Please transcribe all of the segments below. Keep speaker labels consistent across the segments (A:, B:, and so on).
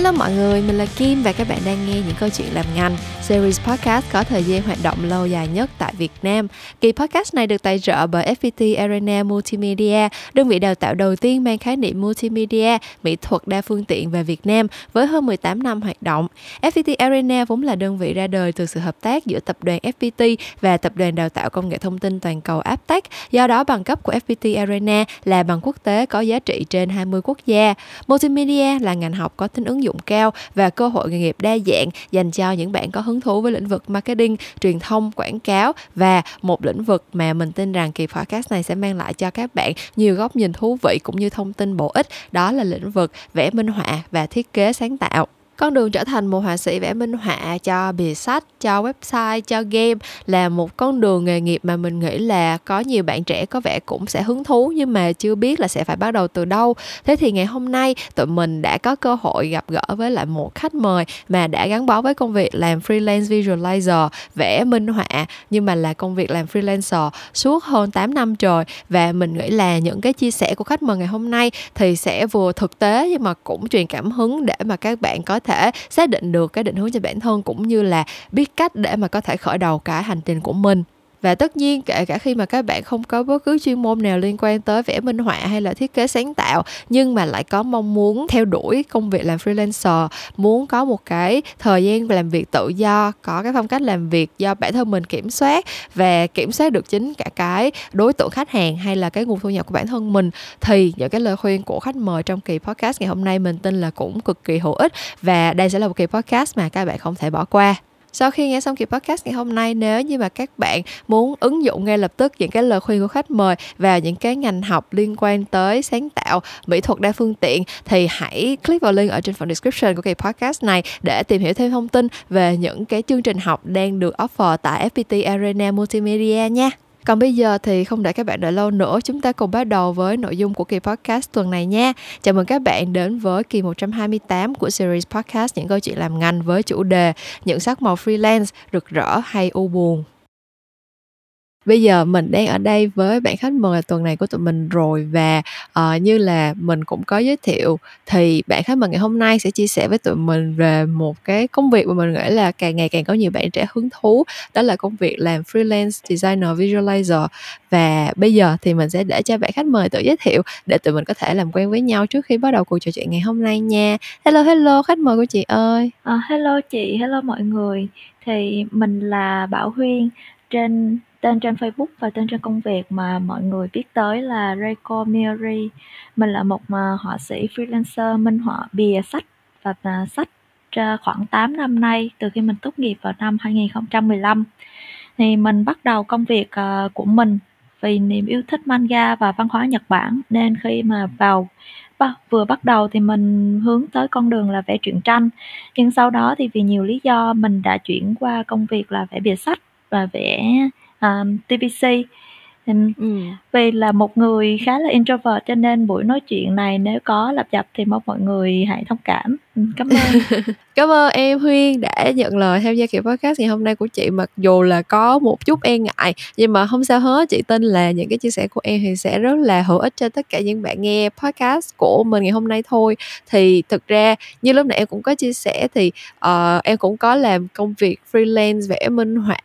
A: Hello mọi người, mình là Kim và các bạn đang nghe những câu chuyện làm ngành. Series podcast có thời gian hoạt động lâu dài nhất tại Việt Nam. Kỳ podcast này được tài trợ bởi FPT Arena Multimedia Đơn vị đào tạo đầu tiên mang khái niệm multimedia, mỹ thuật đa phương tiện về Việt Nam với hơn 18 năm hoạt động. FPT Arena vốn là đơn vị ra đời từ sự hợp tác giữa tập đoàn FPT và tập đoàn đào tạo công nghệ thông tin toàn cầu Aptech Do đó bằng cấp của FPT Arena là bằng quốc tế có giá trị trên 20 quốc gia. Multimedia là ngành học có tính ứng dụng dụng cao và cơ hội nghề nghiệp đa dạng dành cho những bạn có hứng thú với lĩnh vực marketing, truyền thông, quảng cáo và một lĩnh vực mà mình tin rằng kỳ podcast này sẽ mang lại cho các bạn nhiều góc nhìn thú vị cũng như thông tin bổ ích. Đó là lĩnh vực vẽ minh họa và thiết kế sáng tạo con đường trở thành một họa sĩ vẽ minh họa, cho bìa sách, cho website, cho game là một con đường nghề nghiệp mà mình nghĩ là có nhiều bạn trẻ có vẻ cũng sẽ hứng thú nhưng mà chưa biết là sẽ phải bắt đầu từ đâu. Thế thì ngày hôm nay, tụi mình đã có cơ hội gặp gỡ với lại một khách mời mà đã gắn bó với công việc làm freelance visualizer, vẽ minh họa, nhưng mà là công việc làm freelancer suốt hơn 8 năm trời. Và mình nghĩ là những cái chia sẻ của khách mời ngày hôm nay thì sẽ vừa thực tế nhưng mà cũng truyền cảm hứng để mà các bạn có thể thể xác định được cái định hướng cho bản thân cũng như là biết cách để mà có thể khởi đầu cái hành trình của mình và tất nhiên kể cả khi mà các bạn không có bất cứ chuyên môn nào liên quan tới vẽ minh họa hay là thiết kế sáng tạo, nhưng mà lại có mong muốn theo đuổi công việc làm freelancer, muốn có một cái thời gian làm việc tự do, có cái phong cách làm việc do bản thân mình kiểm soát và kiểm soát được chính cả cái đối tượng khách hàng hay là cái nguồn thu nhập của bản thân mình. Thì những cái lời khuyên của khách mời trong kỳ podcast ngày hôm nay mình tin là cũng cực kỳ hữu ích và đây sẽ là một kỳ podcast mà các bạn không thể bỏ qua sau khi nghe xong kỳ podcast ngày hôm nay, nếu như mà các bạn muốn ứng dụng ngay lập tức những cái lời khuyên của khách mời vào những cái ngành học liên quan tới sáng tạo, mỹ thuật đa phương tiện, thì hãy click vào link ở trên phần description của kỳ podcast này để tìm hiểu thêm thông tin về những cái chương trình học đang được offer tại FPT Arena Multimedia nha. Còn bây giờ thì không để các bạn đợi lâu nữa, chúng ta cùng bắt đầu với nội dung của kỳ podcast tuần này nha. Chào mừng các bạn đến với kỳ 128 của series podcast những câu chuyện làm ngành với chủ đề những sắc màu freelance rực rỡ hay u buồn. Bây giờ mình đang ở đây với bạn khách mời tuần này của tụi mình rồi và uh, như là mình cũng có giới thiệu thì bạn khách mời ngày hôm nay sẽ chia sẻ với tụi mình về một cái công việc mà mình nghĩ là càng ngày càng có nhiều bạn trẻ hứng thú đó là công việc làm freelance designer visualizer. Và bây giờ thì mình sẽ để cho bạn khách mời tự giới thiệu để tụi mình có thể làm quen với nhau trước khi bắt đầu cuộc trò chuyện ngày hôm nay nha. Hello hello khách mời của chị ơi.
B: À, hello chị hello mọi người. Thì mình là Bảo Huyên trên tên trên Facebook và tên trên công việc mà mọi người biết tới là Reiko Miri. Mình là một à, họa sĩ, freelancer, minh họa bìa sách và à, sách khoảng 8 năm nay, từ khi mình tốt nghiệp vào năm 2015 thì mình bắt đầu công việc à, của mình vì niềm yêu thích manga và văn hóa Nhật Bản. Nên khi mà vào vừa bắt đầu thì mình hướng tới con đường là vẽ truyện tranh. Nhưng sau đó thì vì nhiều lý do, mình đã chuyển qua công việc là vẽ bìa sách và vẽ um, TVC Ừm, vì là một người khá là introvert cho nên buổi nói chuyện này nếu có lặp dập thì mong mọi người hãy thông cảm cảm ơn.
A: Cảm ơn em Huyên đã nhận lời tham gia kiểu podcast ngày hôm nay của chị mặc dù là có một chút e ngại nhưng mà không sao hết, chị tin là những cái chia sẻ của em thì sẽ rất là hữu ích cho tất cả những bạn nghe podcast của mình ngày hôm nay thôi. Thì thực ra như lúc nãy em cũng có chia sẻ thì uh, em cũng có làm công việc freelance vẽ minh họa,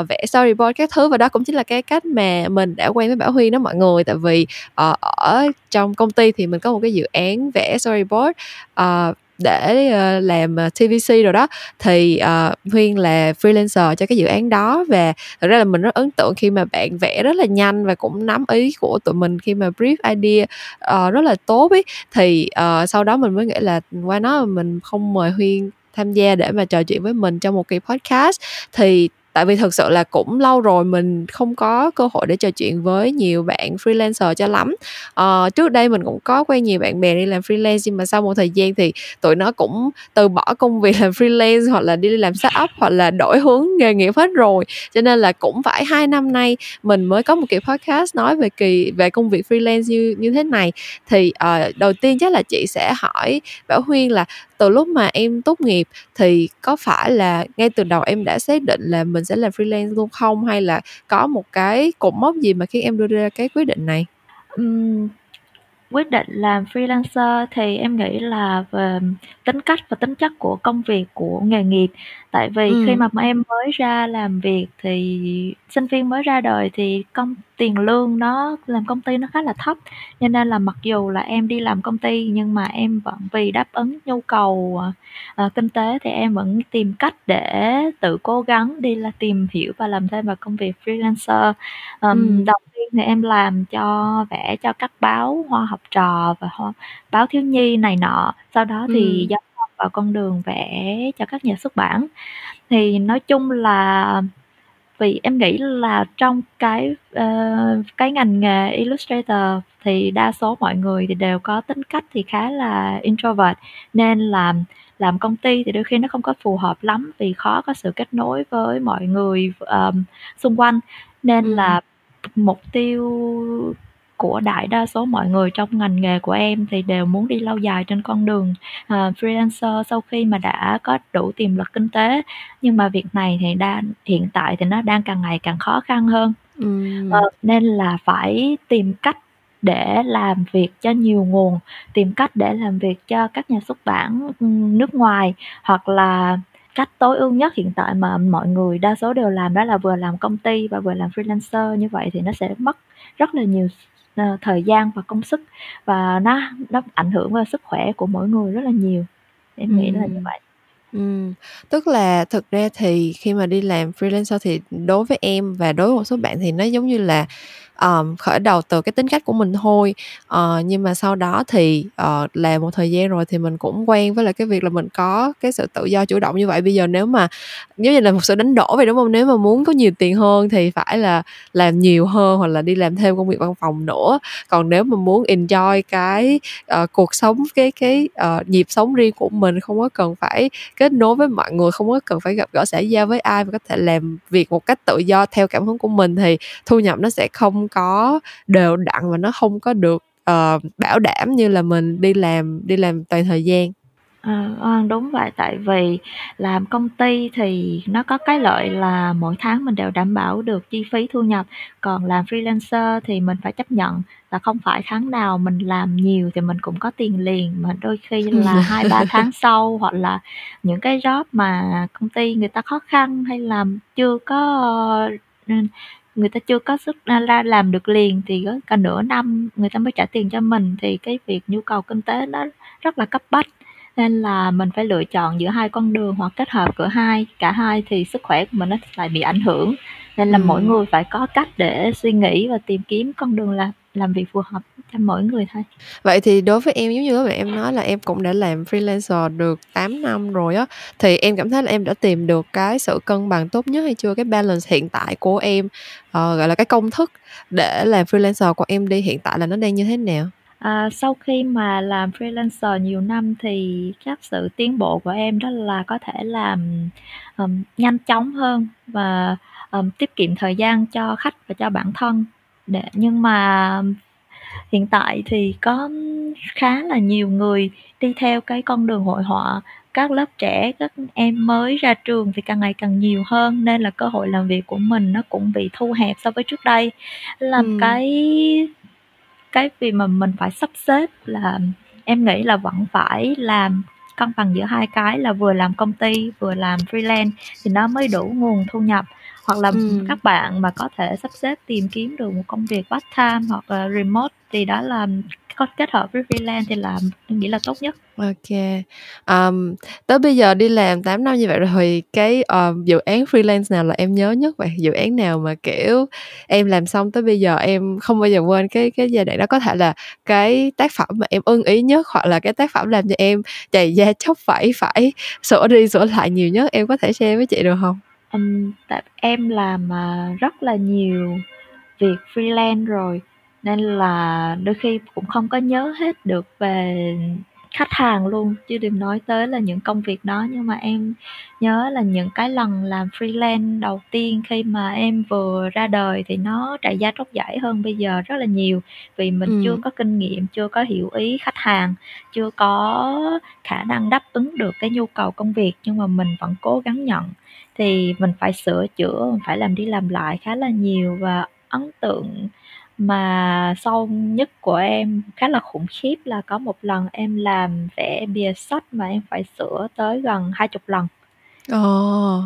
A: uh, vẽ storyboard các thứ và đó cũng chính là cái cách mà mình đã quen với Bảo Huyên đó mọi người tại vì uh, ở trong công ty thì mình có một cái dự án vẽ storyboard uh, để uh, làm ờ, TVC rồi đó thì ờ, uh, Huyên là freelancer cho cái dự án đó và thật ra là mình rất ấn tượng khi mà bạn vẽ rất là nhanh và cũng nắm ý của tụi mình khi mà brief idea uh, rất là tốt ấy thì uh, sau đó mình mới nghĩ là qua nó mình không mời Huyên tham gia để mà trò chuyện với mình trong một kỳ podcast. Thì tại vì thực sự là cũng lâu rồi mình không có cơ hội để trò chuyện với nhiều bạn freelancer cho lắm. À, trước đây mình cũng có quen nhiều bạn bè đi làm freelance nhưng mà sau một thời gian thì tụi nó cũng từ bỏ công việc làm freelance hoặc là đi làm startup hoặc là đổi hướng nghề nghiệp hết rồi. Cho nên là cũng phải hai năm nay mình mới có một kỳ podcast nói về kỳ về công việc freelance như như thế này. Thì uh, đầu tiên chắc là chị sẽ hỏi bảo huyên là từ lúc mà em tốt nghiệp thì có phải là ngay từ đầu em đã xác định là mình sẽ làm freelance luôn không hay là có một cái cột mốc gì mà khiến em đưa ra cái quyết định này
B: uhm, quyết định làm freelancer thì em nghĩ là về tính cách và tính chất của công việc, của nghề nghiệp. Tại vì khi
A: Ừm.
B: mà em mới ra làm việc thì sinh viên mới ra đời thì công tiền lương nó làm công ty nó khá là thấp, cho nên là mặc dù là em đi làm công ty nhưng mà em vẫn vì đáp ứng nhu cầu, ờ, kinh tế thì em vẫn tìm cách để tự cố gắng đi là tìm hiểu và làm thêm vào công việc freelancer. Ừm,
A: Ừm.
B: đầu tiên thì em làm cho vẽ cho các báo Hoa Học Trò và Hoa báo thiếu nhi này nọ, sau đó thì dấn thân vào con đường vẽ cho các nhà xuất bản. Thì nói chung là vì em nghĩ là trong cái, ờ, cái ngành nghề illustrator thì đa số mọi người thì đều có tính cách thì khá là introvert, nên là làm công ty thì đôi khi nó không có phù hợp lắm vì khó có sự kết nối với mọi người, ờm, xung quanh. Nên
A: Ừm.
B: là mục tiêu của đại đa số mọi người trong ngành nghề của em thì đều muốn đi lâu dài trên con đường, ờ, freelancer sau khi mà đã có đủ tiềm lực kinh tế. Nhưng mà việc này thì đang hiện tại thì nó đang càng ngày càng khó khăn hơn. Ờ,
A: Ừm.
B: nên là phải tìm cách để làm việc cho nhiều nguồn, tìm cách để làm việc cho các nhà xuất bản, nước ngoài, hoặc là cách tối ưu nhất hiện tại mà mọi người đa số đều làm đó là vừa làm công ty và vừa làm freelancer. Như vậy thì nó sẽ mất rất là nhiều ờ, thời gian và công sức và nó nó ảnh hưởng vào sức khỏe của mỗi người rất là nhiều. Em nghĩ là như vậy.
A: Ừm, tức là thực ra thì khi mà đi làm freelancer thì đối với em và đối với một số bạn thì nó giống như là, um, khởi đầu từ cái tính cách của mình thôi. uh, nhưng mà sau đó thì, ờ, uh, làm một thời gian rồi thì mình cũng quen với lại cái việc là mình có cái sự tự do chủ động như vậy. Bây giờ nếu mà giống như là một sự đánh đổ vậy, đúng không? Nếu mà muốn có nhiều tiền hơn thì phải là làm nhiều hơn hoặc là đi làm thêm công việc văn phòng nữa. Còn nếu mà muốn enjoy cái, uh, cuộc sống, cái cái, uh, nhịp sống riêng của mình, không có cần phải kết nối với mọi người, không có cần phải gặp gỡ xã giao với ai và có thể làm việc một cách tự do theo cảm hứng của mình thì thu nhập nó sẽ không có đều đặn và nó không có được, ờ, bảo đảm như là mình đi làm đi làm toàn thời gian.
B: Ờ, ờ, đúng vậy. Tại vì làm công ty thì nó có cái lợi là mỗi tháng mình đều đảm bảo được chi phí thu nhập, còn làm freelancer thì mình phải chấp nhận là không phải tháng nào mình làm nhiều thì mình cũng có tiền liền, mà đôi khi là 2-3 tháng sau, hoặc là những cái job mà công ty người ta khó khăn hay là chưa có, người ta chưa có sức ra làm được liền thì có cả nửa năm người ta mới trả tiền cho mình, thì cái việc nhu cầu kinh tế nó rất là cấp bách. Nên là mình phải lựa chọn giữa hai con đường hoặc kết hợp cửa hai cả hai thì sức khỏe của mình nó lại bị ảnh hưởng. Nên là mỗi
A: Ừm.
B: người phải có cách để suy nghĩ và tìm kiếm con đường làm làm việc phù hợp cho mỗi người thôi.
A: Vậy thì đối với em, giống như lúc em nói là em cũng đã làm freelancer được 8 năm rồi á, thì em cảm thấy là em đã tìm được cái sự cân bằng tốt nhất hay chưa? Cái balance hiện tại của em, ờ, gọi là, cái công thức để làm freelancer của em đi hiện tại là nó đang như thế nào?
B: À, sau khi mà làm freelancer nhiều năm thì chắc sự tiến bộ của em đó là có thể làm, ừm, nhanh chóng hơn và, ừm, tiết kiệm thời gian cho khách và cho bản thân. Để nhưng mà hiện tại thì có khá là nhiều người đi theo cái con đường hội họa, các lớp trẻ, các em mới ra trường thì càng ngày càng nhiều hơn, nên là cơ hội làm việc của mình nó cũng bị thu hẹp so với trước đây. Là
A: Ừm.
B: cái cái việc mà mình phải sắp xếp là em nghĩ là vẫn phải làm cân bằng giữa hai cái là vừa làm công ty, vừa làm freelance thì nó mới đủ nguồn thu nhập. Hoặc là
A: Ừm.
B: các bạn mà có thể sắp xếp tìm kiếm được một công việc part-time hoặc là remote thì đó là có kết hợp với freelance thì làm em nghĩ là tốt nhất.
A: Kê. Ờm, tới bây giờ đi làm 8 năm như vậy rồi thì cái, ờ, dự án freelance nào là em nhớ nhất vậy? Dự án nào mà, kiểu, em làm xong tới bây giờ em không bao giờ quên cái cái giai đoạn đó? Có thể là cái tác phẩm mà em ưng ý nhất hoặc là cái tác phẩm làm cho em chày da chóc vẩy phải sửa đi sửa lại nhiều nhất, em có thể share với chị được hông?
B: Ừm, tại em làm, à, rất là nhiều việc freelance rồi, nên là đôi khi cũng không có nhớ hết được về khách hàng luôn, chứ đừng nói tới là những công việc đó. Nhưng mà em nhớ là những cái lần làm freelance đầu tiên khi mà em vừa ra đời thì nó trải da tróc vẩy hơn bây giờ rất là nhiều, vì mình chưa
A: Ừm.
B: có kinh nghiệm, chưa có hiểu ý khách hàng, chưa có khả năng đáp ứng được cái nhu cầu công việc, nhưng mà mình vẫn cố gắng nhận. Thì mình phải sửa chữa, mình phải làm đi làm lại khá là nhiều và ấn tượng mà sâu nhất của em khá là khủng khiếp là có một lần em làm vẽ bìa sách mà em phải sửa tới gần hai chục lần.
A: Ồ!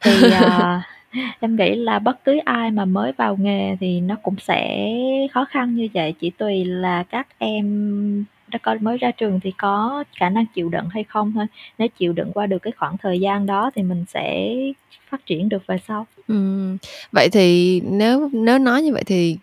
B: Thì, à, em nghĩ là bất cứ ai mà mới vào nghề thì nó cũng sẽ khó khăn như vậy, chỉ tùy là các em đã có mới ra trường thì có khả năng chịu đựng hay không thôi. Nếu chịu đựng qua được cái khoảng thời gian đó thì mình sẽ phát triển được về sau.
A: ừ. vậy thì nếu nếu nói như vậy thì,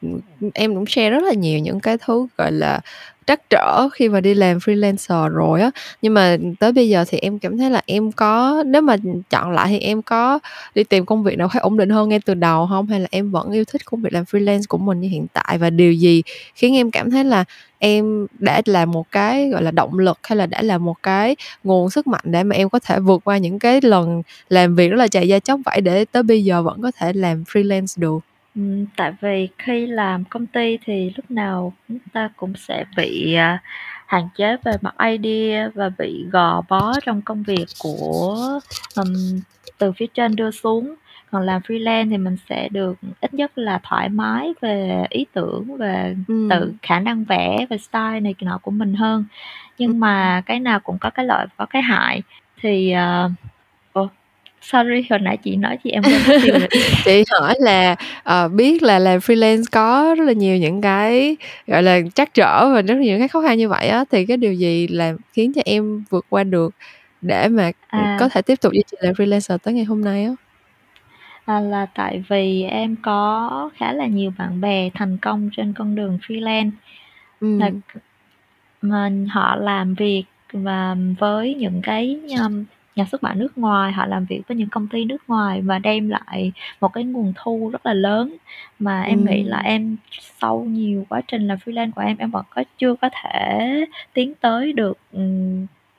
A: em cũng share rất là nhiều những cái thứ, gọi là, trắc trở khi mà đi làm freelancer rồi á. Nhưng mà tới bây giờ thì em cảm thấy là em có nếu mà chọn lại thì em có đi tìm công việc nào khác ổn định hơn ngay từ đầu không? Hay là em vẫn yêu thích công việc làm freelance của mình như hiện tại? Và điều gì khiến em cảm thấy là em đã là một cái, gọi là, động lực hay là đã là một cái nguồn sức mạnh để mà em có thể vượt qua những cái lần làm việc rất là chạy da chóc vải để tới bây giờ vẫn có thể làm freelance được?
B: Ừm, tại vì khi làm công ty thì lúc nào chúng ta cũng sẽ bị, à, hạn chế về mặt idea và bị gò bó trong công việc của, ừm, từ phía trên đưa xuống. Còn làm freelance thì mình sẽ được ít nhất là thoải mái về ý tưởng, về tự
A: Ừm.
B: khả năng vẽ, về style này nọ của mình hơn. Nhưng mà cái nào cũng có cái lợi và có cái hại. Thì, ủa, sorry, hồi nãy chị nói gì em quên mất tiêu rồi.
A: Chị hỏi là, ờ, biết là làm freelance có rất là nhiều những cái, gọi là, trắc trở và rất là nhiều cái khó khăn như vậy á, thì cái điều gì làm khiến cho em vượt qua được để mà,
B: À.
A: có thể tiếp tục duy trì làm freelancer tới ngày hôm nay á?
B: À, là tại vì em có khá là nhiều bạn bè thành công trên con đường freelance. Là
A: Ừm.
B: mà họ làm việc và với những cái, ờm, nhà xuất bản nước ngoài, họ làm việc với những công ty nước ngoài và đem lại một cái nguồn thu rất là lớn. Mà em nghĩ là em sau nhiều quá trình làm freelance của em, em vẫn có chưa có thể tiến tới được,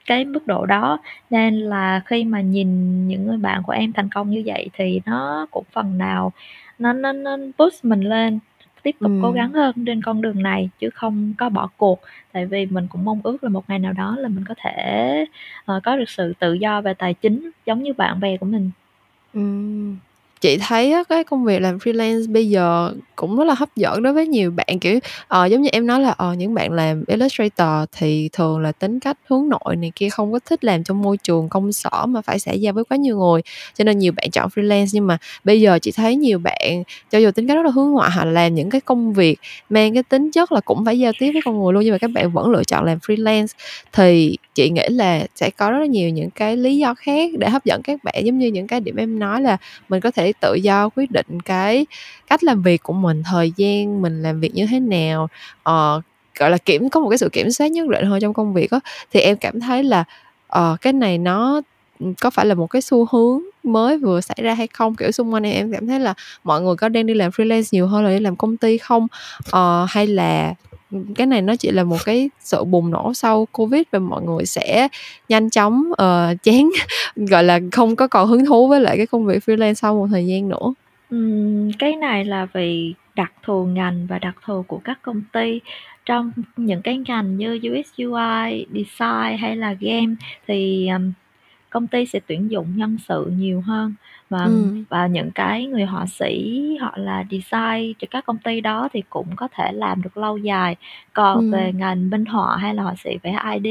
B: cái mức độ đó. Nên là khi mà nhìn những người bạn của em thành công như vậy thì nó cũng phần nào nó nó nó push mình lên, tiếp tục cố
A: Ừm.
B: gắng hơn trên con đường này chứ không có bỏ cuộc. Tại vì mình cũng mong ước là một ngày nào đó là mình có thể, ờ, có được sự tự do về tài chính giống như bạn bè của mình.
A: Ừm. Chị thấy á, cái công việc làm freelance bây giờ cũng rất là hấp dẫn đối với nhiều bạn, kiểu, ờ, giống như em nói là, ờ, những bạn làm illustrator thì thường là tính cách hướng nội này kia, không có thích làm trong môi trường công sở mà phải xã giao với quá nhiều người, cho nên nhiều bạn chọn freelance. Nhưng mà bây giờ chị thấy nhiều bạn cho dù tính cách rất là hướng ngoại, họ làm những cái công việc mang cái tính chất là cũng phải giao tiếp với con người luôn, nhưng mà các bạn vẫn lựa chọn làm freelance. Thì chị nghĩ là sẽ có rất là nhiều những cái lý do khác để hấp dẫn các bạn, giống như những cái điểm em nói là mình có thể tự do quyết định cái cách làm việc của mình, thời gian mình làm việc như thế nào, uh, gọi là, kiểm có một cái sự kiểm soát nhất định hơn trong công việc đó, Thì em cảm thấy là, uh, cái này nó, ừ, có phải là một cái xu hướng mới vừa xảy ra hay không? Kiểu, xung quanh em em cảm thấy là mọi người có đang đi làm freelance nhiều hơn là đi làm công ty không? uh, hay là, cái này nó chỉ là một cái sự bùng nổ sau Covid và mọi người sẽ nhanh chóng, uh, chán, gọi là, không có còn hứng thú với lại cái công việc freelance sau một thời gian nữa?
B: Uhm, cái này là vì đặc thù ngành và đặc thù của các công ty. Trong những cái ngành như UX, UI, design hay là game thì, um, công ty sẽ tuyển dụng nhân sự nhiều hơn. Và
A: Ừm.
B: và những cái người họa sĩ hoặc là design cho các công ty đó thì cũng có thể làm được lâu dài. Còn về
A: Ừm.
B: ngành minh họa hay là họa sĩ vẽ 2D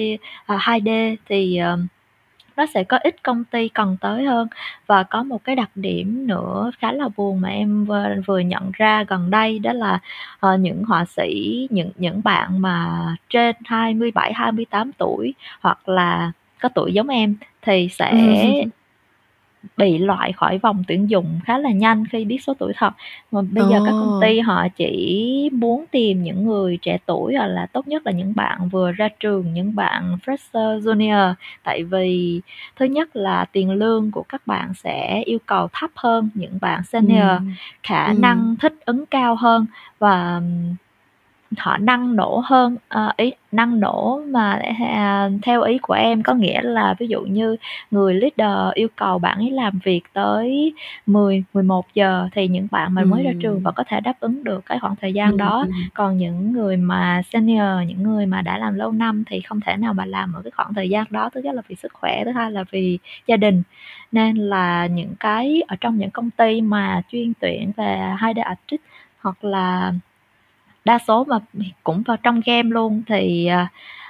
B: à, 2D thì, ờm, nó sẽ có ít công ty cần tới hơn. Và có một cái đặc điểm nữa khá là buồn mà em v vừa nhận ra gần đây đó là, ờ, những họa sĩ, những những bạn mà trên 27-28 tuổi hoặc là có tuổi giống em thì sẽ bị loại khỏi vòng tuyển dụng khá là nhanh khi biết số tuổi thật. Mà bây giờ các công ty họ chỉ muốn tìm những người trẻ tuổi hoặc là tốt nhất là những bạn vừa ra trường, những bạn fresher, junior. Tại vì thứ nhất là tiền lương của các bạn sẽ yêu cầu thấp hơn những bạn senior,
A: Ừm.
B: khả
A: Ừm.
B: năng thích ứng cao hơn và họ năng nổ hơn. Ờ, ý năng nổ mà hà theo ý của em có nghĩa là ví dụ như người leader yêu cầu bạn ấy làm việc tới 10-11 giờ thì những bạn mà mới ra trường
A: Ừm.
B: có thể đáp ứng được cái khoảng thời gian
A: Ừm,
B: đó. Còn những người mà senior, những người mà đã làm lâu năm thì không thể nào mà làm ở cái khoảng thời gian đó. Thứ nhất là vì sức khỏe, thứ hai là vì gia đình. Nên là những cái ở trong những công ty mà chuyên tuyển về 2D artist hoặc là đa số mà cũng vào trong game luôn. Thì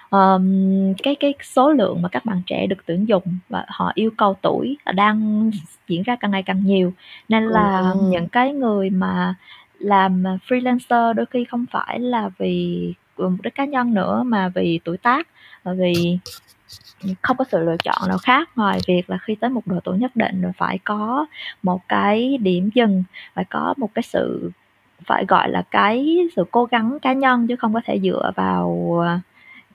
B: um, cái cái số lượng mà các bạn trẻ được tuyển dụng và họ yêu cầu tuổi đang diễn ra càng ngày càng nhiều. Nên là ừ. những cái người mà làm freelancer đôi khi không phải là vì mục đích cá nhân nữa mà vì tuổi tác vì không có sự lựa chọn nào khác. Ngoài việc là khi tới một độ tuổi nhất định rồi phải có một cái điểm dừng phải có một cái sự phải gọi là cái sự cố gắng cá nhân chứ không có thể dựa vào ờ,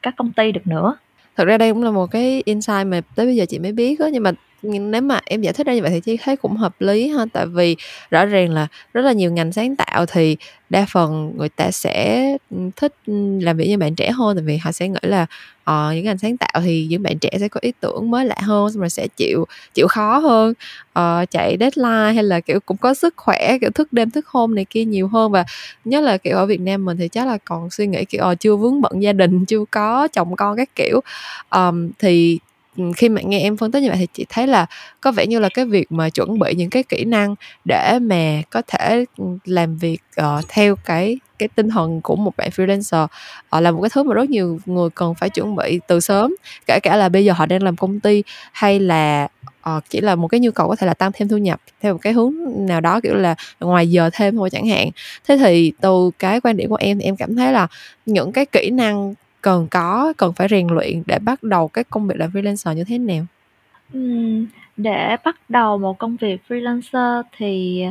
B: các công ty được nữa.
A: Thật ra đây cũng là một cái insight mà tới bây giờ chị mới biết đó nhưng mà nếu mà em giải thích ra như vậy thì chị thấy cũng hợp lý ha. Tại vì rõ ràng là rất là nhiều ngành sáng tạo thì đa phần người ta sẽ thích làm việc như bạn trẻ hơn. Tại vì họ sẽ nghĩ là uh, những ngành sáng tạo thì những bạn trẻ sẽ có ý tưởng mới lạ hơn xong rồi sẽ chịu chịu khó hơn uh, chạy deadline hay là kiểu cũng có sức khỏe kiểu thức đêm thức hôm này kia nhiều hơn. Và nhất là kiểu ở Việt Nam mình thì chắc là còn suy nghĩ kiểu uh, chưa vướng bận gia đình chưa có chồng con các kiểu. Um, thì khi mà nghe em phân tích như vậy thì chị thấy là có vẻ như là cái việc mà chuẩn bị những cái kỹ năng để mà có thể làm việc uh, theo cái cái tinh thần của một bạn freelancer uh, là một cái thứ mà rất nhiều người cần phải chuẩn bị từ sớm. Kể cả là bây giờ họ đang làm công ty hay là uh, chỉ là một cái nhu cầu có thể là tăng thêm thu nhập theo một cái hướng nào đó kiểu là ngoài giờ thêm thôi chẳng hạn. Thế thì từ cái quan điểm của em thì em cảm thấy là những cái kỹ năng cần có cần phải rèn luyện để bắt đầu cái công việc làm freelancer như thế nào?
B: Để bắt đầu một công việc freelancer thì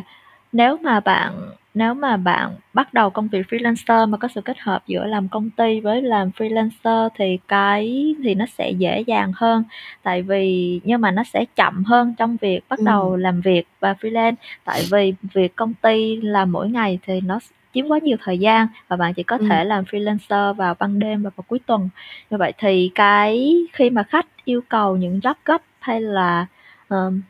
B: nếu mà bạn nếu mà bạn bắt đầu công việc freelancer mà có sự kết hợp giữa làm công ty với làm freelancer thì cái thì nó sẽ dễ dàng hơn. Tại vì nhưng mà nó sẽ chậm hơn trong việc bắt đầu làm việc và freelance. Tại vì việc công ty làm mỗi ngày thì nó chiếm quá nhiều thời gian và bạn chỉ có ừ. thể làm freelancer vào ban đêm và vào cuối tuần như vậy thì cái khi mà khách yêu cầu những job gấp hay là um,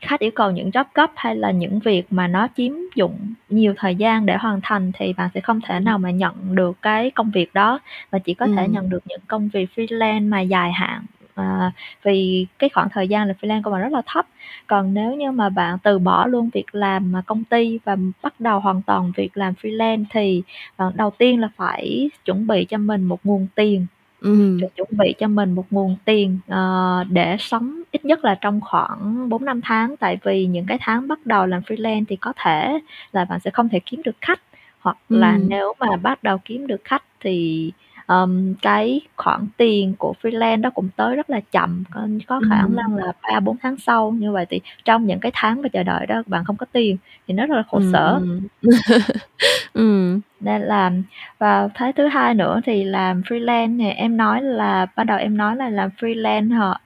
B: khách yêu cầu những job gấp hay là những việc mà nó chiếm dụng nhiều thời gian để hoàn thành thì bạn sẽ không thể nào mà nhận được cái công việc đó và chỉ có ừ. thể nhận được những công việc freelance mà dài hạn à, vì cái khoảng thời gian là freelance của bạn rất là thấp. Còn nếu như mà bạn từ bỏ luôn việc làm mà công ty và bắt đầu hoàn toàn việc làm freelance thì bạn đầu tiên là phải chuẩn bị cho mình một nguồn tiền. Ừm. chuẩn bị cho mình một nguồn tiền, ờ, để sống ít nhất là trong khoảng 4 năm tháng, tại vì những cái tháng bắt đầu làm freelance thì có thể là bạn sẽ không thể kiếm được khách, hoặc là nếu mà bắt đầu kiếm được khách thì, ờm, cái khoản tiền của freelance đó cũng tới rất là chậm, có có khả năng là 3, 4 tháng sau. Như vậy thì trong những cái tháng mà chờ đợi đó bạn không có tiền thì nó rất là khổ sở. Nên là và cái thứ hai nữa thì làm freelance thì em nói là ban đầu em nói là làm freelance họ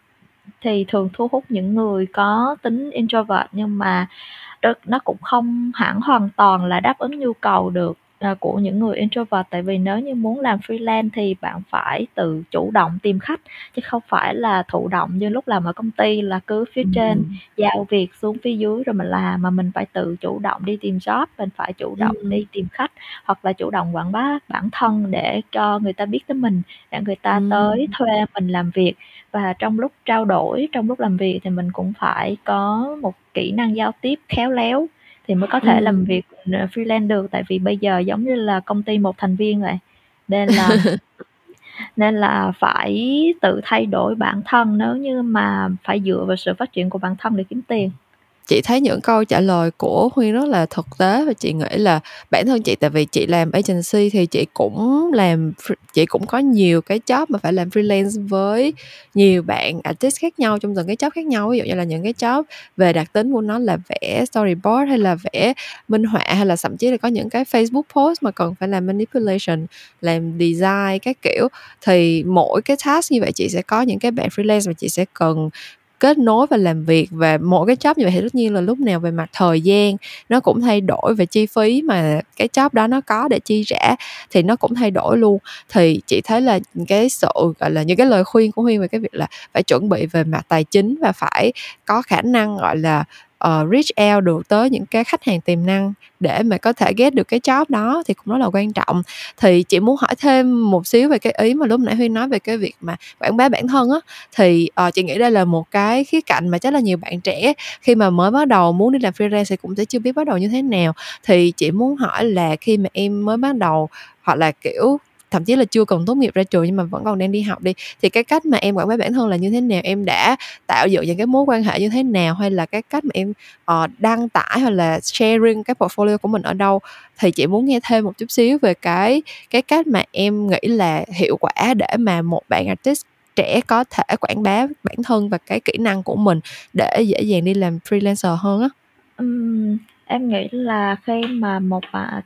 B: thì thường thu hút những người có tính introvert nhưng mà nó cũng không hẳn hoàn toàn là đáp ứng nhu cầu được à, của những người introvert. Tại vì nếu như muốn làm freelance thì bạn phải tự chủ động tìm khách chứ không phải là thụ động như lúc làm ở công ty là cứ phía trên giao việc xuống phía dưới rồi mình làm mà mình phải tự chủ động đi tìm job mình phải chủ động đi tìm khách hoặc là chủ động quảng bá bản thân để cho người ta biết tới mình để người ta tới thuê mình làm việc. Và trong lúc trao đổi trong lúc làm việc thì mình cũng phải có một kỹ năng giao tiếp khéo léo thì mới có thể ừ. làm việc ờ, freelance được. Tại vì bây giờ giống như là công ty một thành viên vậy. Nên là nên là phải tự thay đổi bản thân. Nếu như mà phải dựa vào sự phát triển của bản thân để kiếm tiền
A: chị thấy những câu trả lời của Huyên rất là thực tế và chị nghĩ là bản thân chị, tại vì chị làm agency thì chị cũng làm chị cũng có nhiều cái job mà phải làm freelance với nhiều bạn artist khác nhau trong từng cái job khác nhau. Ví dụ như là những cái job về đặc tính của nó là vẽ storyboard hay là vẽ minh họa hay là thậm chí là có những cái Facebook post mà cần phải làm manipulation, làm design các kiểu. Thì mỗi cái task như vậy chị sẽ có những cái bạn freelance mà chị sẽ cần kết nối và làm việc và mỗi cái job như vậy thì tất nhiên là lúc nào về mặt thời gian nó cũng thay đổi về chi phí mà cái job đó nó có để chi trả thì nó cũng thay đổi luôn. Thì chị thấy là cái sự, gọi là, những cái lời khuyên của huyên về cái việc là phải chuẩn bị về mặt tài chính và phải có khả năng, gọi là uh, reach out được tới những cái khách hàng tiềm năng để mà có thể get được cái job đó thì cũng rất là quan trọng. Thì chị muốn hỏi thêm một xíu về cái ý mà lúc nãy huyên nói về cái việc mà quảng bá bản thân á thì uh, chị nghĩ đây là một cái khía cạnh mà chắc là nhiều bạn trẻ khi mà mới bắt đầu muốn đi làm freelance thì cũng sẽ chưa biết bắt đầu như thế nào. Thì chị muốn hỏi là khi mà em mới bắt đầu hoặc là kiểu thậm chí là chưa cần tốt nghiệp ra trường nhưng mà vẫn còn đang đi học đi. Thì cái cách mà em quảng bá bản thân là như thế nào? Em đã tạo dựng những cái mối quan hệ như thế nào? Hay là cái cách mà em uh, đăng tải hoặc là sharing cái portfolio của mình ở đâu? Thì chị muốn nghe thêm một chút xíu về cái cái cách mà em nghĩ là hiệu quả để mà một bạn artist trẻ có thể quảng bá bản thân và cái kỹ năng của mình để dễ dàng đi làm freelancer hơn á.
B: Um, em nghĩ là khi mà một bạn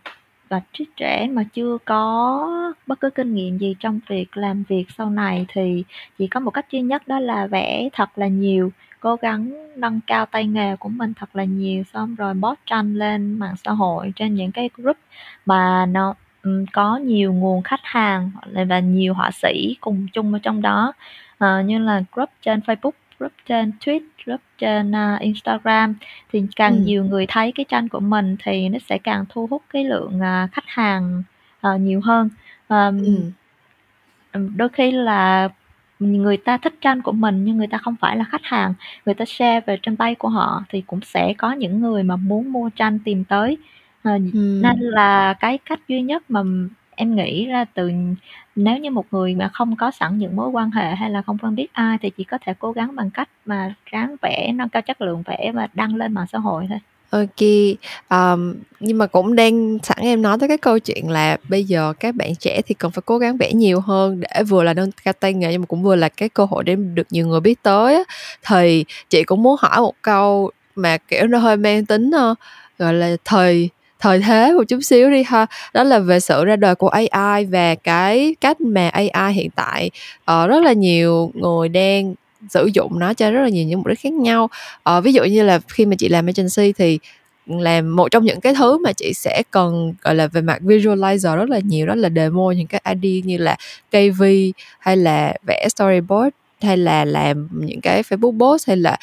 B: và trí trẻ mà chưa có bất cứ kinh nghiệm gì trong việc làm việc sau này thì chỉ có một cách duy nhất đó là vẽ thật là nhiều, cố gắng nâng cao tay nghề của mình thật là nhiều, xong rồi post tranh lên mạng xã hội trên những cái group mà nó có nhiều nguồn khách hàng và nhiều họa sĩ cùng chung ở trong đó, à, như là group trên Facebook group trên Tweet, group trên uh, Instagram thì càng ừ. nhiều người thấy cái tranh của mình thì nó sẽ càng thu hút cái lượng uh, khách hàng uh, nhiều hơn. Um, ừ. Đôi khi là người ta thích tranh của mình nhưng người ta không phải là khách hàng, người ta share về trên tay của họ thì cũng sẽ có những người mà muốn mua tranh tìm tới. Uh, ừ. Nên là cái cách duy nhất mà em nghĩ ra từ nếu như một người mà không có sẵn những mối quan hệ hay là không quen biết ai thì chỉ có thể cố gắng bằng cách mà ráng vẽ nâng cao chất lượng vẽ và đăng lên mạng xã hội thôi
A: Ok, um, nhưng mà cũng đang sẵn em nói tới cái câu chuyện là bây giờ các bạn trẻ thì cần phải cố gắng vẽ nhiều hơn để vừa là nâng cao tay nghề nhưng mà cũng vừa là cái cơ hội để được nhiều người biết tới á. Thì chị cũng muốn hỏi một câu mà kiểu nó hơi mang tính uh, gọi là thời thời thế một chút xíu đi ha. Đó là về sự ra đời của AI và cái cách mà AI hiện tại uh, rất là nhiều người đang sử dụng nó cho rất là nhiều những mục đích khác nhau. Uh, ví dụ như là khi mà chị làm agency thì làm một trong những cái thứ mà chị sẽ cần gọi là về mặt visualizer rất là nhiều đó là demo những cái ID như là KV hay là vẽ storyboard hay là làm những cái Facebook post hay là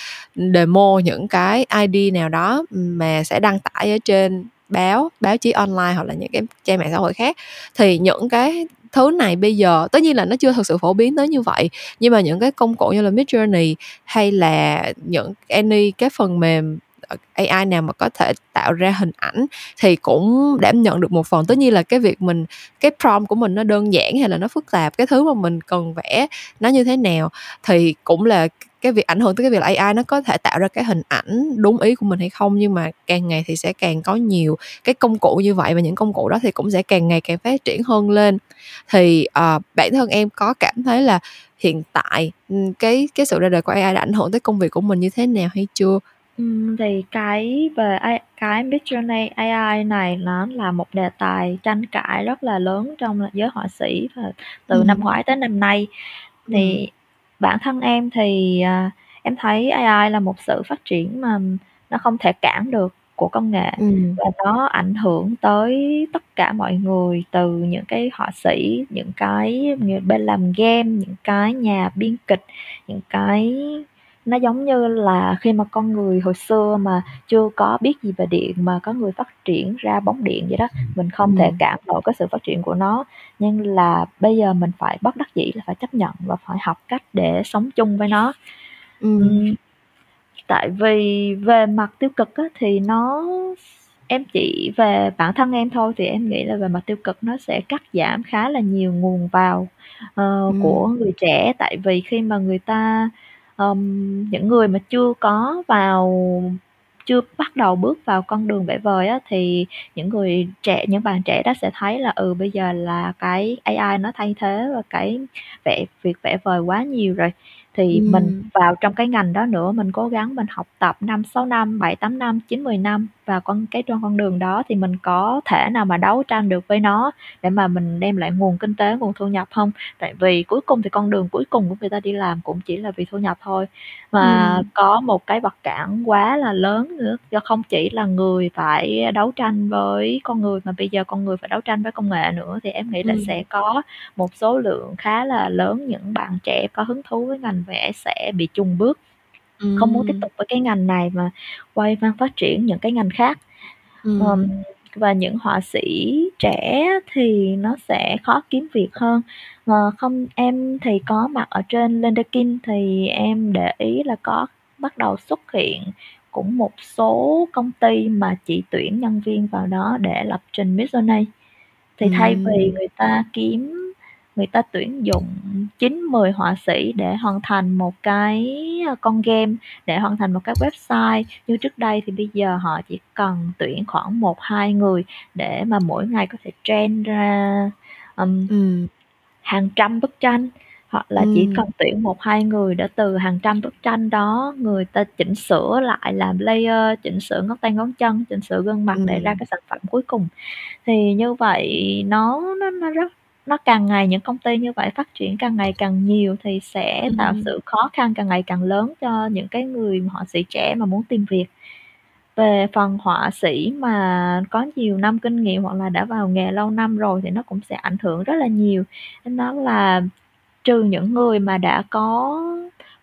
A: demo những cái ID nào đó mà sẽ đăng tải ở trên báo báo chí online hoặc là những cái trang mạng xã hội khác. Thì những cái thứ này bây giờ, tất nhiên là nó chưa thực sự phổ biến tới như vậy, nhưng mà những cái công cụ như là Midjourney hay là những any cái phần mềm ờ, AI nào mà có thể tạo ra hình ảnh thì cũng đảm nhận được một phần. Tất nhiên là cái việc mình, cái prompt của mình nó đơn giản hay là nó phức tạp, cái thứ mà mình cần vẽ nó như thế nào thì cũng là cái việc ảnh hưởng tới cái việc là AI nó có thể tạo ra cái hình ảnh đúng ý của mình hay không nhưng mà càng ngày thì sẽ càng có nhiều cái công cụ như vậy và những công cụ đó thì cũng sẽ càng ngày càng phát triển hơn lên thì uh, bản thân em có cảm thấy là hiện tại cái cái sự ra đời của AI đã ảnh hưởng tới công việc của mình như thế nào hay chưa
B: thì cái về cái Midjourney AI này nó là một đề tài tranh cãi rất là lớn trong giới họa sĩ và từ Ừm. năm ngoái tới năm nay. Thì. Bản thân em thì, à, em thấy AI là một sự phát triển mà nó không thể cản được của công nghệ Ừm. và nó ảnh hưởng tới tất cả mọi người, từ những cái họa sĩ, những cái người bên làm game, những cái nhà biên kịch, những cái nó giống như là khi mà con người hồi xưa mà chưa có biết gì về điện mà có người phát triển ra bóng điện vậy đó, mình không thể cản nổi cái sự phát triển của nó. Nhưng là bây giờ mình phải bất đắc dĩ là phải chấp nhận và phải học cách để sống chung với nó. Ừm. tại vì về mặt tiêu cực á, thì nó em chỉ về bản thân em thôi thì em nghĩ là về mặt tiêu cực nó sẽ cắt giảm khá là nhiều nguồn vào, ờ, của người trẻ. Tại vì khi mà người ta ờm, những người mà chưa có vào chưa bắt đầu bước vào con đường vẽ vời á, thì những người trẻ những bạn trẻ đó sẽ thấy là, ừ, bây giờ là cái AI nó thay thế và cái vẽ việc vẽ vời quá nhiều rồi thì Ừm. mình vào trong cái ngành đó nữa, mình cố gắng mình học tập 5, 6 năm, 7, 8 năm, 9, 10 năm vào con cái trong con đường đó thì mình có thể nào mà đấu tranh được với nó để mà mình đem lại nguồn kinh tế, nguồn thu nhập không Tại vì cuối cùng thì con đường cuối cùng của người ta đi làm cũng chỉ là vì thu nhập thôi. Mà Ừm. có một cái vật cản quá là lớn nữa, do không chỉ là người phải đấu tranh với con người mà bây giờ con người phải đấu tranh với công nghệ nữa thì em nghĩ là Ừm. sẽ có một số lượng khá là lớn những bạn trẻ có hứng thú với ngành vẽ sẽ bị chùng bước. không muốn tiếp tục với cái ngành này mà quay sang phát triển những cái ngành khác. Ừm, và những họa sĩ trẻ thì nó sẽ khó kiếm việc hơn. Mà không em thì có mặt ở trên LinkedIn thì em để ý là có bắt đầu xuất hiện cũng một số công ty mà chỉ tuyển nhân viên vào đó để lập trình Midjourney. Thì thay vì người ta kiếm người ta tuyển dụng 9-10 họa sĩ để hoàn thành một cái, ờ, con game, để hoàn thành một cái website như trước đây thì bây giờ họ chỉ cần tuyển khoảng 1-2 người để mà mỗi ngày có thể train ra, ừm,
A: Ừm.
B: hàng trăm bức tranh, hoặc là chỉ cần tuyển 1-2 người để từ hàng trăm bức tranh đó người ta chỉnh sửa lại, làm layer, chỉnh sửa ngón tay ngón chân, chỉnh sửa gương mặt để ra
A: Ừm.
B: cái sản phẩm cuối cùng. Thì như vậy nó nó nó rất nó càng ngày những công ty như vậy phát triển càng ngày càng nhiều thì sẽ tạo
A: Ừm.
B: sự khó khăn càng ngày càng lớn cho những cái người họa sĩ trẻ mà muốn tìm việc. Về phần họa sĩ mà có nhiều năm kinh nghiệm hoặc là đã vào nghề lâu năm rồi thì nó cũng sẽ ảnh hưởng rất là nhiều. Nên nó là trừ những người mà đã có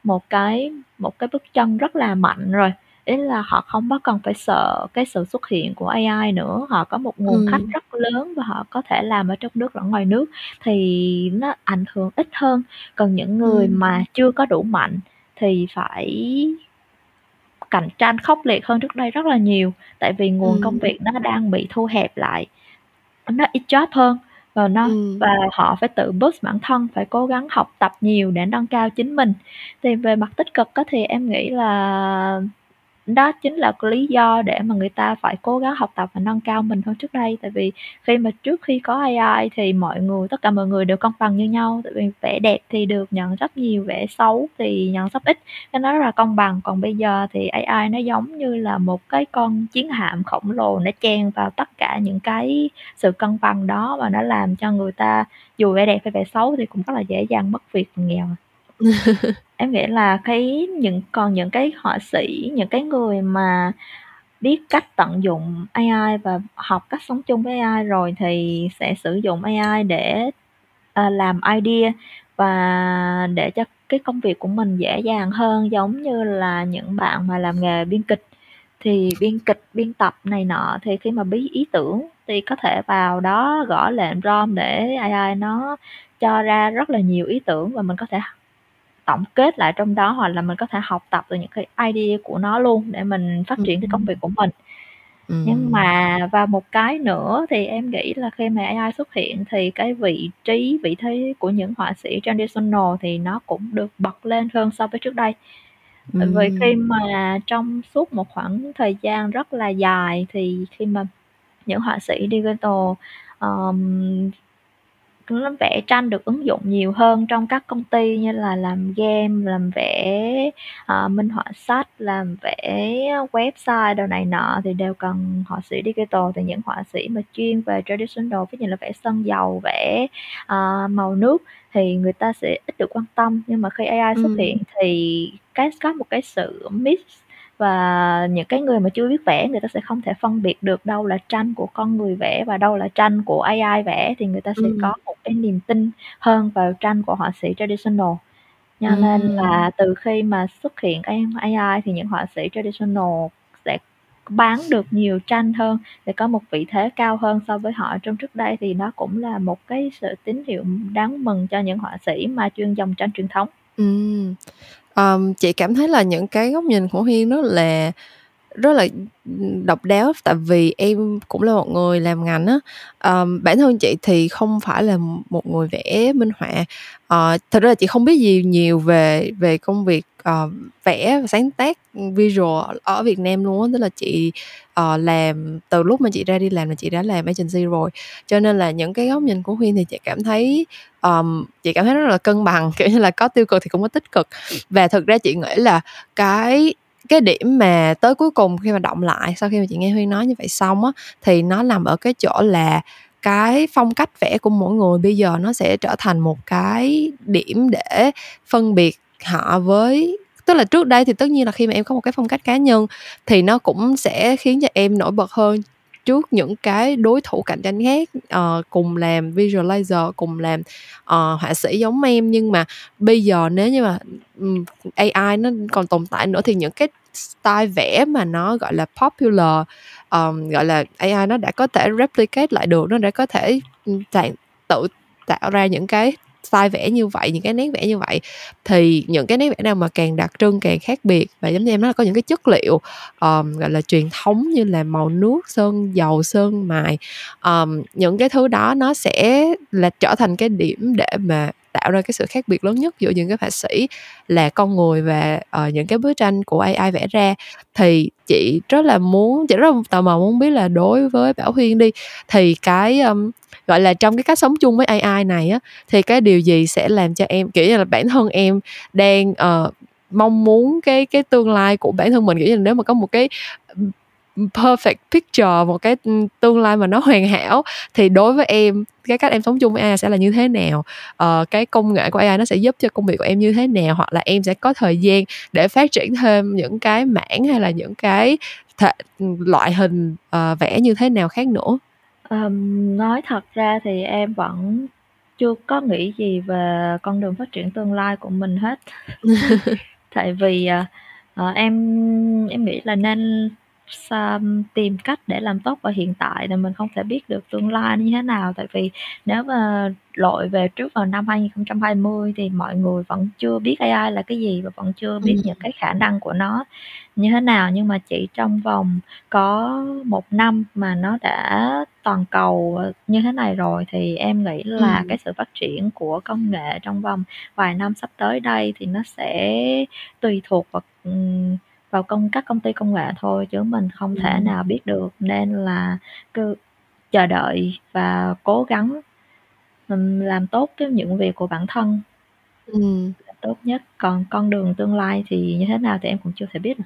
B: một cái một cái bước chân rất là mạnh rồi, ý là họ không có cần phải sợ cái sự xuất hiện của AI nữa, họ có một nguồn khách
A: Ừm.
B: rất lớn và họ có thể làm ở trong nước lẫn ngoài nước thì nó ảnh hưởng ít hơn. Còn những người
A: Ừm.
B: mà chưa có đủ mạnh thì phải cạnh tranh khốc liệt hơn trước đây rất là nhiều, tại vì nguồn công
A: Ừm.
B: việc nó đang bị thu hẹp lại, nó ít job hơn và nó
A: Ừm.
B: và họ phải tự boost bản thân, phải cố gắng học tập nhiều để nâng cao chính mình. Thì về mặt tích cực á thì em nghĩ là đó chính là lý do để mà người ta phải cố gắng học tập và nâng cao mình hơn trước đây. Tại vì khi mà trước khi có AI thì mọi người tất cả mọi người đều công bằng như nhau, tại vì vẽ đẹp thì được nhận rất nhiều, vẽ xấu thì nhận rất ít, nên nó rất là công bằng. Còn bây giờ thì AI nó giống như là một cái con chiến hạm khổng lồ, nó chen vào tất cả những cái sự cân bằng đó và nó làm cho người ta dù vẽ đẹp hay vẽ xấu thì cũng rất là dễ dàng mất việc và nghèo. Em nghĩ là cái những còn những cái họa sĩ, những cái người mà biết cách tận dụng AI và học cách sống chung với AI rồi thì sẽ sử dụng AI để, ờ, làm idea và để cho cái công việc của mình dễ dàng hơn. Giống như là những bạn mà làm nghề biên kịch, thì biên kịch, biên tập này nọ thì khi mà bí ý tưởng thì có thể vào đó gõ lệnh prompt để AI nó cho ra rất là nhiều ý tưởng và mình có thể tổng kết lại trong đó, hoặc là mình có thể học tập từ những cái idea của nó luôn để mình phát triển cái công việc của mình. Nhưng
A: Ừm.
B: mà và một cái nữa thì em nghĩ là khi mà AI xuất hiện thì cái vị trí, vị thế của những họa sĩ traditional thì nó cũng được bật lên hơn so với trước đây. Tại vì khi mà trong suốt một khoảng thời gian rất là dài thì khi mà những họa sĩ digital, ờm, nó vẽ tranh được ứng dụng nhiều hơn trong các công ty như là làm game, làm vẽ, ờ, minh họa sách, làm vẽ website đồ này nọ thì đều cần họa sĩ digital. Thì những họa sĩ mà chuyên về traditional, ví dụ như là vẽ sơn dầu, vẽ, ờ, màu nước thì người ta sẽ ít được quan tâm. Nhưng mà khi AI xuất
A: Ừm.
B: hiện thì cái có một cái sự mix và những cái người mà chưa biết vẽ người ta sẽ không thể phân biệt được đâu là tranh của con người vẽ và đâu là tranh của AI vẽ, thì người ta sẽ
A: Ừm.
B: có một cái niềm tin hơn vào tranh của họa sĩ traditional. Cho nên
A: Ừm.
B: là từ khi mà xuất hiện cái AI thì những họa sĩ traditional sẽ bán được nhiều tranh hơn, sẽ có một vị thế cao hơn so với họ trong trước đây, thì nó cũng là một cái sự tín hiệu đáng mừng cho những họa sĩ mà chuyên dòng tranh truyền thống.
A: Ừm um, chị cảm thấy là những cái góc nhìn của Huyên rất là rất là, độc đáo, tại vì em cũng là một người làm ngành á. um, bản thân chị thì không phải là một người vẽ minh họa, uh, thật ra là chị không biết gì nhiều về về công việc, uh, vẽ và sáng tác visual ở Việt Nam luôn á. Tức là chị, uh, làm từ lúc mà chị ra đi làm là chị đã làm agency rồi, cho nên là những cái góc nhìn của Huyên thì chị cảm thấy, um, chị cảm thấy rất là cân bằng, kiểu như là, có tiêu cực thì cũng có tích cực. Và thực ra chị nghĩ là cái cái điểm mà tới cuối cùng khi mà động lại sau khi mà chị nghe Huyên nói như vậy xong á, thì nó nằm ở cái chỗ là cái phong cách vẽ của mỗi người bây giờ nó sẽ trở thành một cái điểm để phân biệt họ với tức là trước đây thì tất nhiên là khi mà em có một cái phong cách cá nhân thì nó cũng sẽ khiến cho em nổi bật hơn trước những cái đối thủ cạnh tranh khác, uh, cùng làm visualizer, cùng làm, uh, họa sĩ giống em. Nhưng mà bây giờ nếu như mà AI nó còn tồn tại nữa thì những cái style vẽ mà nó gọi là popular um, gọi là AI nó đã có thể replicate lại được nó đã có thể tự tạo ra những cái style vẽ như vậy những cái nét vẽ như vậy thì những cái nét vẽ nào mà càng đặc trưng càng khác biệt và giống như em nói là có những cái chất liệu um, gọi là truyền thống như là màu nước sơn dầu sơn mài um, những cái thứ đó nó sẽ là trở thành cái điểm để mà tạo ra cái sự khác biệt lớn nhất giữa những cái họa sĩ là con người và uh, những cái bức tranh của AI vẽ ra. Thì chị rất là muốn chị rất là tò mò muốn biết là đối với Bảo Huyên đi thì cái um, gọi là trong cái cách sống chung với AI này á thì cái điều gì sẽ làm cho em kiểu như là bản thân em đang uh, mong muốn cái cái tương lai của bản thân mình? Kiểu như là nếu mà có một cái perfect picture một cái tương lai mà nó hoàn hảo thì đối với em cái cách em sống chung với AI sẽ là như thế nào? Uh, cái công nghệ của AI nó sẽ giúp cho công việc của em như thế nào? Hoặc là em sẽ có thời gian để phát triển thêm những cái mảng hay là những cái thể, loại hình uh, vẽ như thế nào khác nữa?
B: Um, nói thật ra thì em vẫn chưa có nghĩ gì về con đường phát triển tương lai của mình hết. Tại vì uh, em em nghĩ là nên tìm cách để làm tốt vào hiện tại thì mình không thể biết được tương lai như thế nào. Tại vì nếu mà lội về trước vào năm 2020 thì mọi người vẫn chưa biết AI là cái gì và vẫn chưa biết những cái khả năng của nó như thế nào. Nhưng mà chỉ trong vòng có một năm mà nó đã toàn cầu như thế này rồi thì em nghĩ là Ừm. cái sự phát triển của công nghệ trong vòng vài năm sắp tới đây thì nó sẽ tùy thuộc vào, vào công các công ty công nghệ thôi chứ mình không thể nào biết được. Nên là cứ chờ đợi và cố gắng làm tốt cái những việc của bản thân.
A: Ừm.
B: tốt nhất. Còn con đường tương lai thì như thế nào thì em cũng chưa thể biết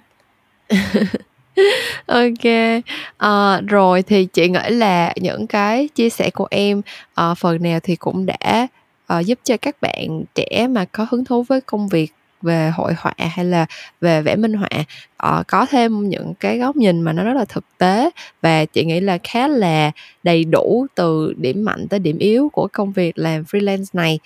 A: OK, ờ, rồi thì chị nghĩ là những cái chia sẻ của em, ờ, phần nào thì cũng đã, ờ, giúp cho các bạn trẻ mà có hứng thú với công việc về hội họa hay là về vẽ minh họa uh, có thêm những cái góc nhìn mà nó rất là thực tế và chị nghĩ là khá là đầy đủ từ điểm mạnh tới điểm yếu của công việc làm freelance này.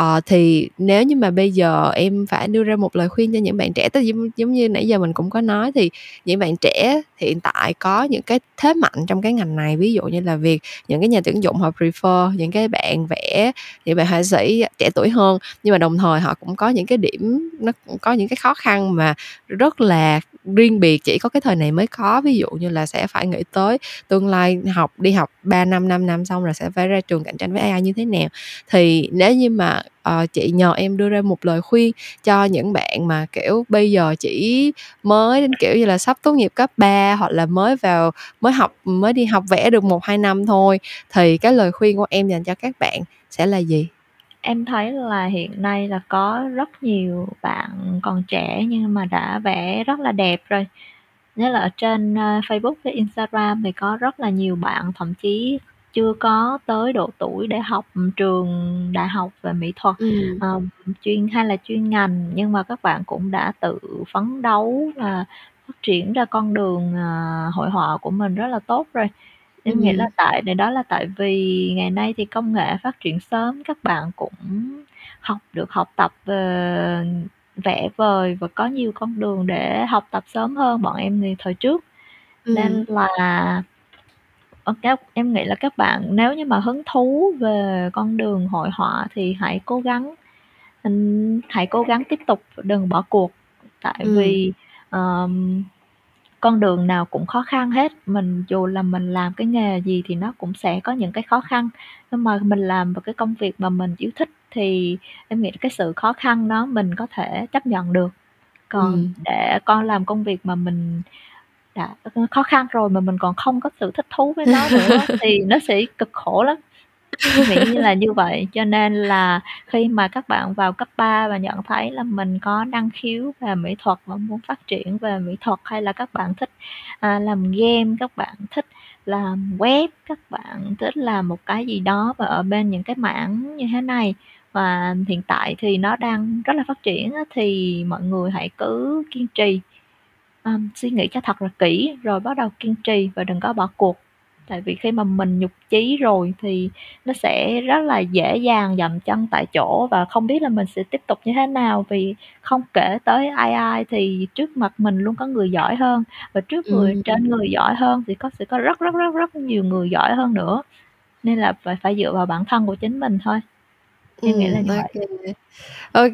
A: Uh, thì nếu như mà bây giờ em phải đưa ra một lời khuyên cho những bạn trẻ tức giống, giống như nãy giờ mình cũng có nói thì những bạn trẻ hiện tại có những cái thế mạnh trong cái ngành này ví dụ như là việc những cái nhà tuyển dụng họ prefer những cái bạn vẽ những bạn họa sĩ trẻ tuổi hơn nhưng mà đồng thời họ cũng có những cái điểm nó cũng có những cái khó khăn mà rất là riêng biệt chỉ có cái thời này mới có. Ví dụ như là sẽ phải nghĩ tới tương lai học đi học 3 năm 5 năm xong rồi sẽ phải ra trường cạnh tranh với AI như thế nào. Thì nếu như mà uh, chị nhờ em đưa ra một lời khuyên cho những bạn mà kiểu bây giờ chỉ mới đến kiểu như là sắp tốt nghiệp cấp 3 hoặc là mới vào mới học mới đi học vẽ được một hai năm thôi thì cái lời khuyên của em dành cho các bạn sẽ là gì?
B: Em thấy là hiện nay là có rất nhiều bạn còn trẻ nhưng mà đã vẽ rất là đẹp rồi. Nhất là ở trên, ơ, Facebook với Instagram thì có rất là nhiều bạn thậm chí chưa có tới độ tuổi để học trường đại học về mỹ thuật,
A: Ừm.
B: ờm, chuyên hay là chuyên ngành, nhưng mà các bạn cũng đã tự phấn đấu và phát triển ra con đường, ờ, hội họa của mình rất là tốt rồi. Em nghĩ là tại để đó là tại vì ngày nay thì công nghệ phát triển sớm, các bạn cũng học được học tập về vẽ vời và có nhiều con đường để học tập sớm hơn bọn em thì thời trước. Nên là ờ, các em nghĩ là các bạn nếu như mà hứng thú về con đường hội họa thì hãy cố gắng, hãy cố gắng tiếp tục, đừng bỏ cuộc. Tại Ừm. vì, ờm con đường nào cũng khó khăn hết, mình dù là mình làm cái nghề gì thì nó cũng sẽ có những cái khó khăn, nhưng mà mình làm vào cái công việc mà mình yêu thích thì em nghĩ cái sự khó khăn đó mình có thể chấp nhận được. Còn Ừm. để con làm công việc mà mình đã khó khăn rồi mà mình còn không có sự thích thú với nó nữa thì nó sẽ cực khổ lắm. Nghĩ như là như vậy, cho nên là khi mà các bạn vào cấp 3 và nhận thấy là mình có năng khiếu về mỹ thuật và muốn phát triển về mỹ thuật, hay là các bạn thích, à, làm game, các bạn thích làm web, các bạn thích làm một cái gì đó và ở bên những cái mảng như thế này và hiện tại thì nó đang rất là phát triển á, thì mọi người hãy cứ kiên trì, ờm, suy nghĩ cho thật là kỹ rồi bắt đầu kiên trì và đừng có bỏ cuộc tại vì khi mà mình nhụt chí rồi thì nó sẽ rất là dễ dàng dậm chân tại chỗ và không biết là mình sẽ tiếp tục như thế nào. Vì không kể tới ai ai thì trước mặt mình luôn có người giỏi hơn và trước người
A: Ừm.
B: trên người giỏi hơn thì có sẽ có rất rất rất rất nhiều người giỏi hơn nữa. Nên là phải phải dựa vào bản thân của chính mình thôi em nghĩ là
A: Ừm,
B: như vậy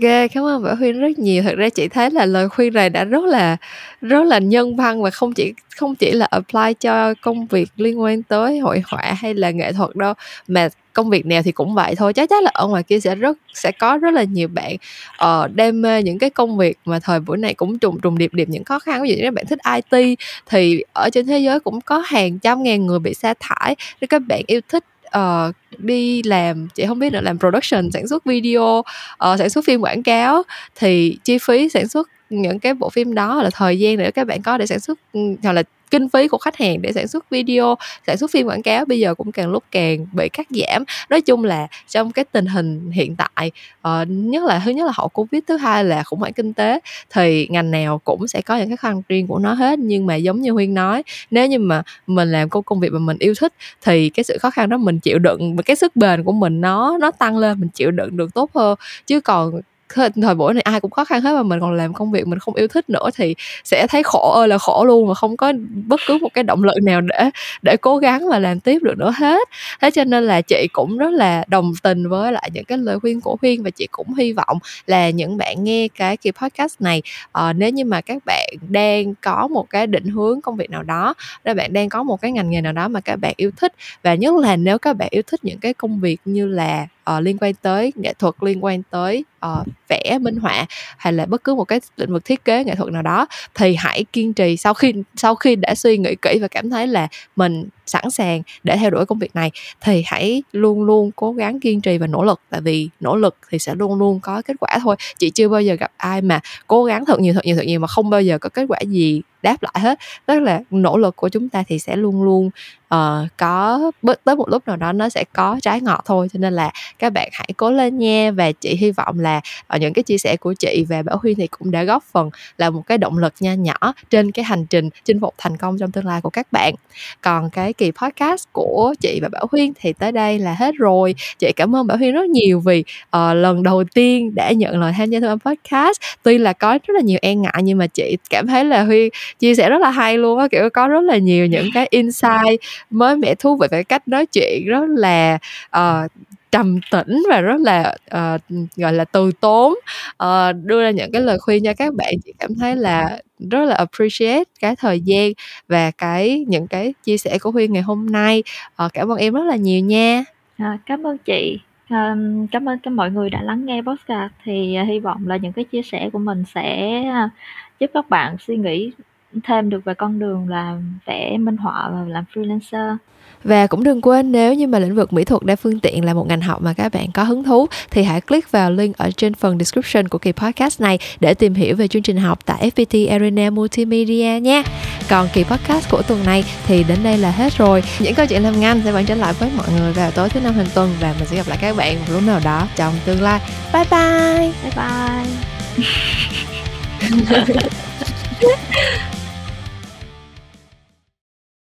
A: kê, cảm ơn Bảo Huyên rất nhiều. Thật ra chị thấy là lời khuyên này đã rất là rất là nhân văn và không chỉ không chỉ là apply cho công việc liên quan tới hội họa hay là nghệ thuật đâu, mà công việc nào thì cũng vậy thôi. Chắc chắn là ở ngoài kia sẽ rất sẽ có rất là nhiều bạn, ờ, đam mê những cái công việc mà thời buổi này cũng trùng trùng điệp điệp những khó khăn. Ví dụ như các bạn thích IT thì ở trên thế giới cũng có hàng trăm ngàn người bị sa thải. Nếu các bạn yêu thích, Ờ, đi làm chị không biết nữa, làm production, sản xuất video, uh, sản xuất phim quảng cáo thì chi phí sản xuất những cái bộ phim đó hoặc là thời gian để các bạn có để sản xuất, ừ, hoặc là kinh phí của khách hàng để sản xuất video, sản xuất phim quảng cáo bây giờ cũng càng lúc càng bị cắt giảm. Nói chung là trong cái tình hình hiện tại, uh, nhất là thứ nhất là hậu Covid, thứ hai là khủng hoảng kinh tế thì ngành nào cũng sẽ có những cái khó khăn riêng của nó hết. Nhưng mà giống như Huyên nói, nếu như mà mình làm công công việc mà mình yêu thích thì cái sự khó khăn đó mình chịu đựng và cái sức bền của mình nó nó tăng lên, mình chịu đựng được tốt hơn. Chứ còn thời thời buổi này ai cũng khó khăn hết mà mình còn làm công việc mình không yêu thích nữa thì sẽ thấy khổ ơi là khổ luôn và không có bất cứ một cái động lực nào để để cố gắng và làm tiếp được nữa hết. Thế cho nên là chị cũng rất là đồng tình với lại những cái lời khuyên của Huyên và chị cũng hy vọng là những bạn nghe cái kỳ podcast này, ờ, nếu như mà các bạn đang có một cái định hướng công việc nào đó, nếu bạn đang có một cái ngành nghề nào đó mà các bạn yêu thích và nhất là nếu các bạn yêu thích những cái công việc như là, uh, liên quan tới nghệ thuật, liên quan tới, uh, vẽ, minh họa hay là bất cứ một cái lĩnh vực thiết kế nghệ thuật nào đó thì hãy kiên trì sau khi sau khi đã suy nghĩ kỹ và cảm thấy là mình sẵn sàng để theo đuổi công việc này thì hãy luôn luôn cố gắng kiên trì và nỗ lực, tại vì nỗ lực thì sẽ luôn luôn có kết quả thôi. Chị chưa bao giờ gặp ai mà cố gắng thật nhiều, thật nhiều, thật nhiều mà không bao giờ có kết quả gì đáp lại hết. Tức là nỗ lực của chúng ta thì sẽ luôn luôn, uh, có b tới một lúc nào đó nó sẽ có trái ngọt thôi. Cho nên là các bạn hãy cố lên nha và chị hy vọng là, ở những cái chia sẻ của chị và Bảo huy thì cũng đã góp phần là một cái động lực nho nhỏ trên cái hành trình chinh phục thành công trong tương lai của các bạn. Còn cái kỳ podcast của chị và Bảo Huyên thì tới đây là hết rồi. Chị cảm ơn Bảo Huyên rất nhiều vì, uh, lần đầu tiên đã nhận lời tham gia tham podcast. Tuy là có rất là nhiều e ngại nhưng mà chị cảm thấy là Huyên chia sẻ rất là hay luôn á, kiểu, có rất là nhiều những cái insight mới mẻ, thú vị về cách nói chuyện rất là, uh, trầm tĩnh và rất là, uh, gọi là, từ tốn, uh, đưa ra những cái lời khuyên cho các bạn. Chị cảm thấy là rất là appreciate cái thời gian và cái những cái chia sẻ của Huyên ngày hôm nay. uh, cảm ơn em rất là nhiều nha.
B: À, cảm ơn chị. um, cảm ơn các mọi người đã lắng nghe podcast. Thì, uh, hy vọng là những cái chia sẻ của mình sẽ, uh, giúp các bạn suy nghĩ thêm được về con đường làm vẽ minh họa và làm freelancer.
A: Và cũng đừng quên nếu như mà lĩnh vực mỹ thuật đa phương tiện là một ngành học mà các bạn có hứng thú thì hãy click vào link ở trên phần description của kỳ podcast này để tìm hiểu về chương trình học tại FPT Arena Multimedia nha. Còn kỳ podcast của tuần này thì đến đây là hết rồi. Những câu chuyện làm ngành sẽ vẫn trở lại với mọi người vào tối thứ năm hàng tuần và mình sẽ gặp lại các bạn một lúc nào đó trong tương lai. Bye bye.
B: Bye bye.